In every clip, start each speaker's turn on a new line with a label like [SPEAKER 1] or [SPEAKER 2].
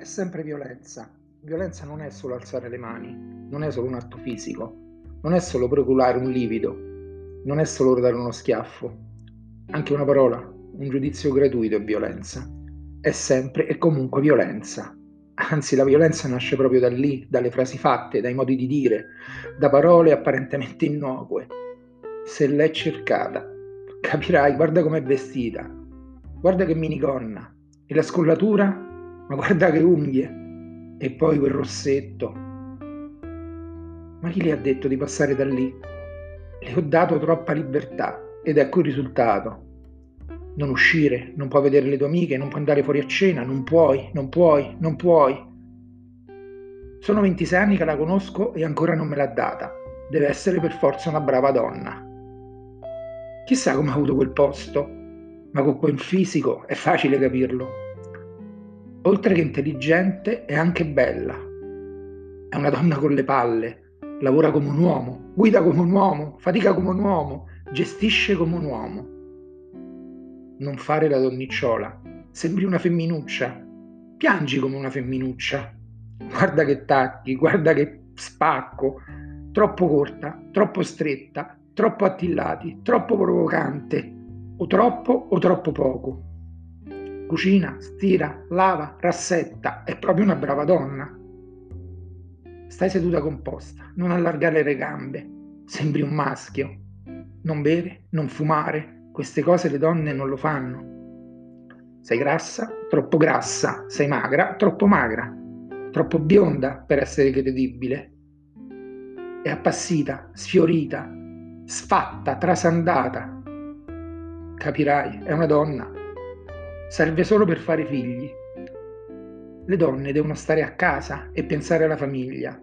[SPEAKER 1] è sempre violenza. Violenza non è solo alzare le mani, non è solo un atto fisico, non è solo procurare un livido, non è solo dare uno schiaffo. Anche una parola, un giudizio gratuito è violenza. È sempre e comunque violenza. Anzi, la violenza nasce proprio da lì, dalle frasi fatte, dai modi di dire, da parole apparentemente innocue. Se l'è cercata, capirai, guarda com'è vestita, guarda che minigonna, e la scollatura, ma guarda che unghie, e poi quel rossetto. Ma chi le ha detto di passare da lì? Le ho dato troppa libertà ed ecco il risultato. Non uscire, non puoi vedere le tue amiche, non puoi andare fuori a cena, non puoi, non puoi, non puoi. Sono 26 anni che la conosco e ancora non me l'ha data. Deve essere per forza una brava donna. Chissà come ha avuto quel posto, ma con quel fisico è facile capirlo. Oltre che intelligente, è anche bella. È una donna con le palle, lavora come un uomo, guida come un uomo, fatica come un uomo, gestisce come un uomo. Non fare la donnicciola, sembri una femminuccia, piangi come una femminuccia. Guarda che tacchi, guarda che spacco, troppo corta, troppo stretta, troppo attillati, troppo provocante, o troppo o troppo poco. Cucina, stira, lava, rassetta, è proprio una brava donna. Stai seduta composta, non allargare le gambe, sembri un maschio. Non bere, non fumare, queste cose le donne non lo fanno. Sei grassa, troppo grassa, sei magra, troppo magra, troppo bionda per essere credibile. È appassita, sfiorita, sfatta, trasandata. Capirai, è una donna. Serve solo per fare figli. Le donne devono stare a casa e pensare alla famiglia.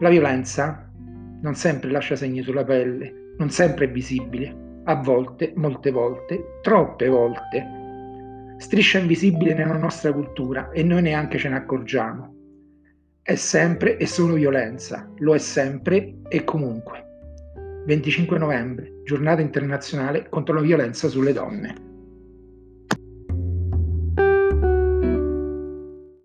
[SPEAKER 1] La violenza non sempre lascia segni sulla pelle, non sempre è visibile, a volte, molte volte, troppe volte. Striscia invisibile nella nostra cultura e noi neanche ce ne accorgiamo. È sempre e solo violenza, lo è sempre e comunque. 25 novembre, giornata internazionale contro la violenza sulle donne.